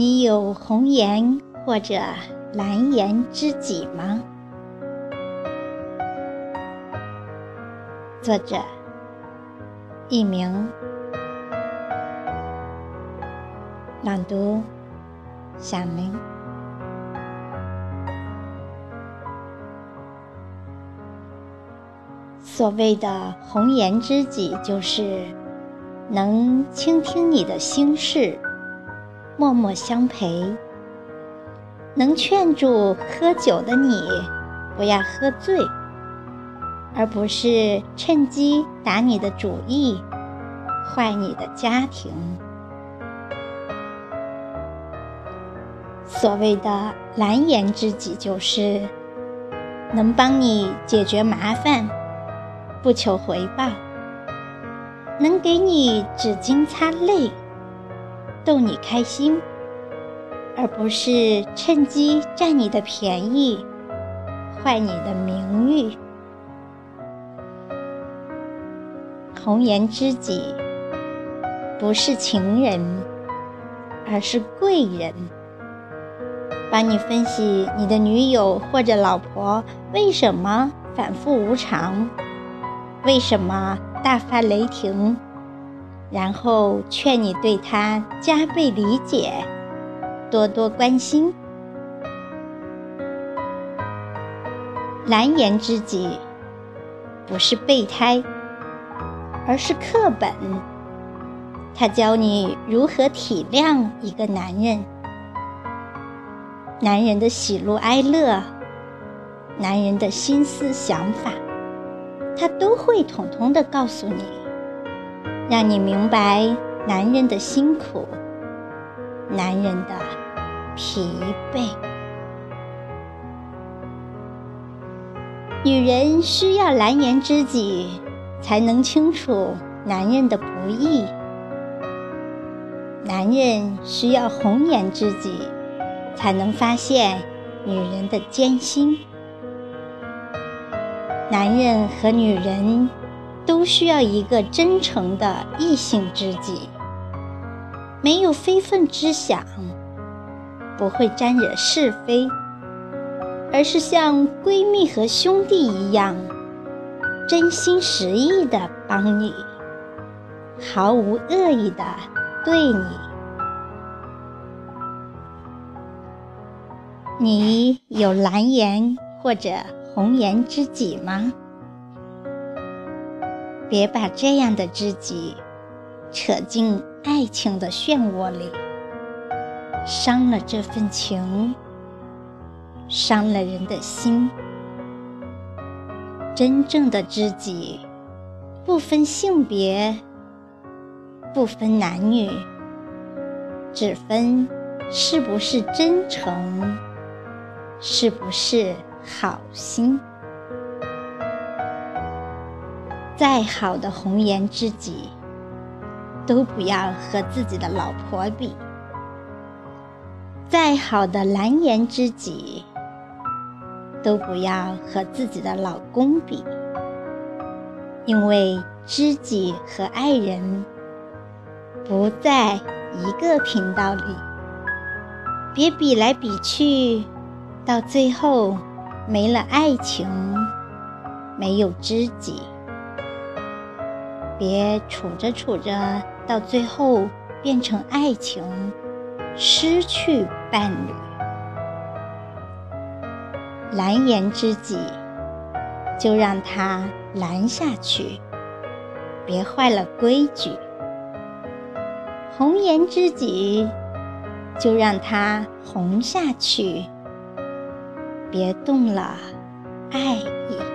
你有红颜或者蓝颜知己吗？作者：佚名，朗读：小明。所谓的红颜知己，就是能倾听你的心事，默默相陪；能劝住喝酒的你不要喝醉，而不是趁机打你的主意，坏你的家庭。所谓的蓝颜知己，就是能帮你解决麻烦。不求回报，能给你纸巾擦泪，逗你开心，而不是趁机占你的便宜，坏你的名誉。红颜知己不是情人，而是贵人，帮你分析你的女友或者老婆为什么反复无常。为什么大发雷霆？然后劝你对他加倍理解，多多关心。蓝颜知己不是备胎，而是课本。他教你如何体谅一个男人，男人的喜怒哀乐，男人的心思想法。他都会统统的告诉你，让你明白男人的辛苦，男人的疲惫。女人需要蓝颜知己，才能清楚男人的不易；男人需要红颜知己，才能发现女人的艰辛。男人和女人都需要一个真诚的异性知己，没有非分之想，不会沾惹是非，而是像闺蜜和兄弟一样，真心实意的帮你，毫无恶意的对你。你有蓝颜或者？红颜知己吗？别把这样的知己扯进爱情的漩涡里，伤了这份情，伤了人的心。真正的知己，不分性别，不分男女，只分是不是真诚，是不是。好心，再好的红颜知己，都不要和自己的老婆比；再好的蓝颜知己，都不要和自己的老公比。因为知己和爱人不在一个频道里，别比来比去，到最后。没了爱情，没有知己，别处着处着，到最后变成爱情，失去伴侣。蓝颜知己，就让他蓝下去，别坏了规矩；红颜知己，就让他红下去。别动了，爱意。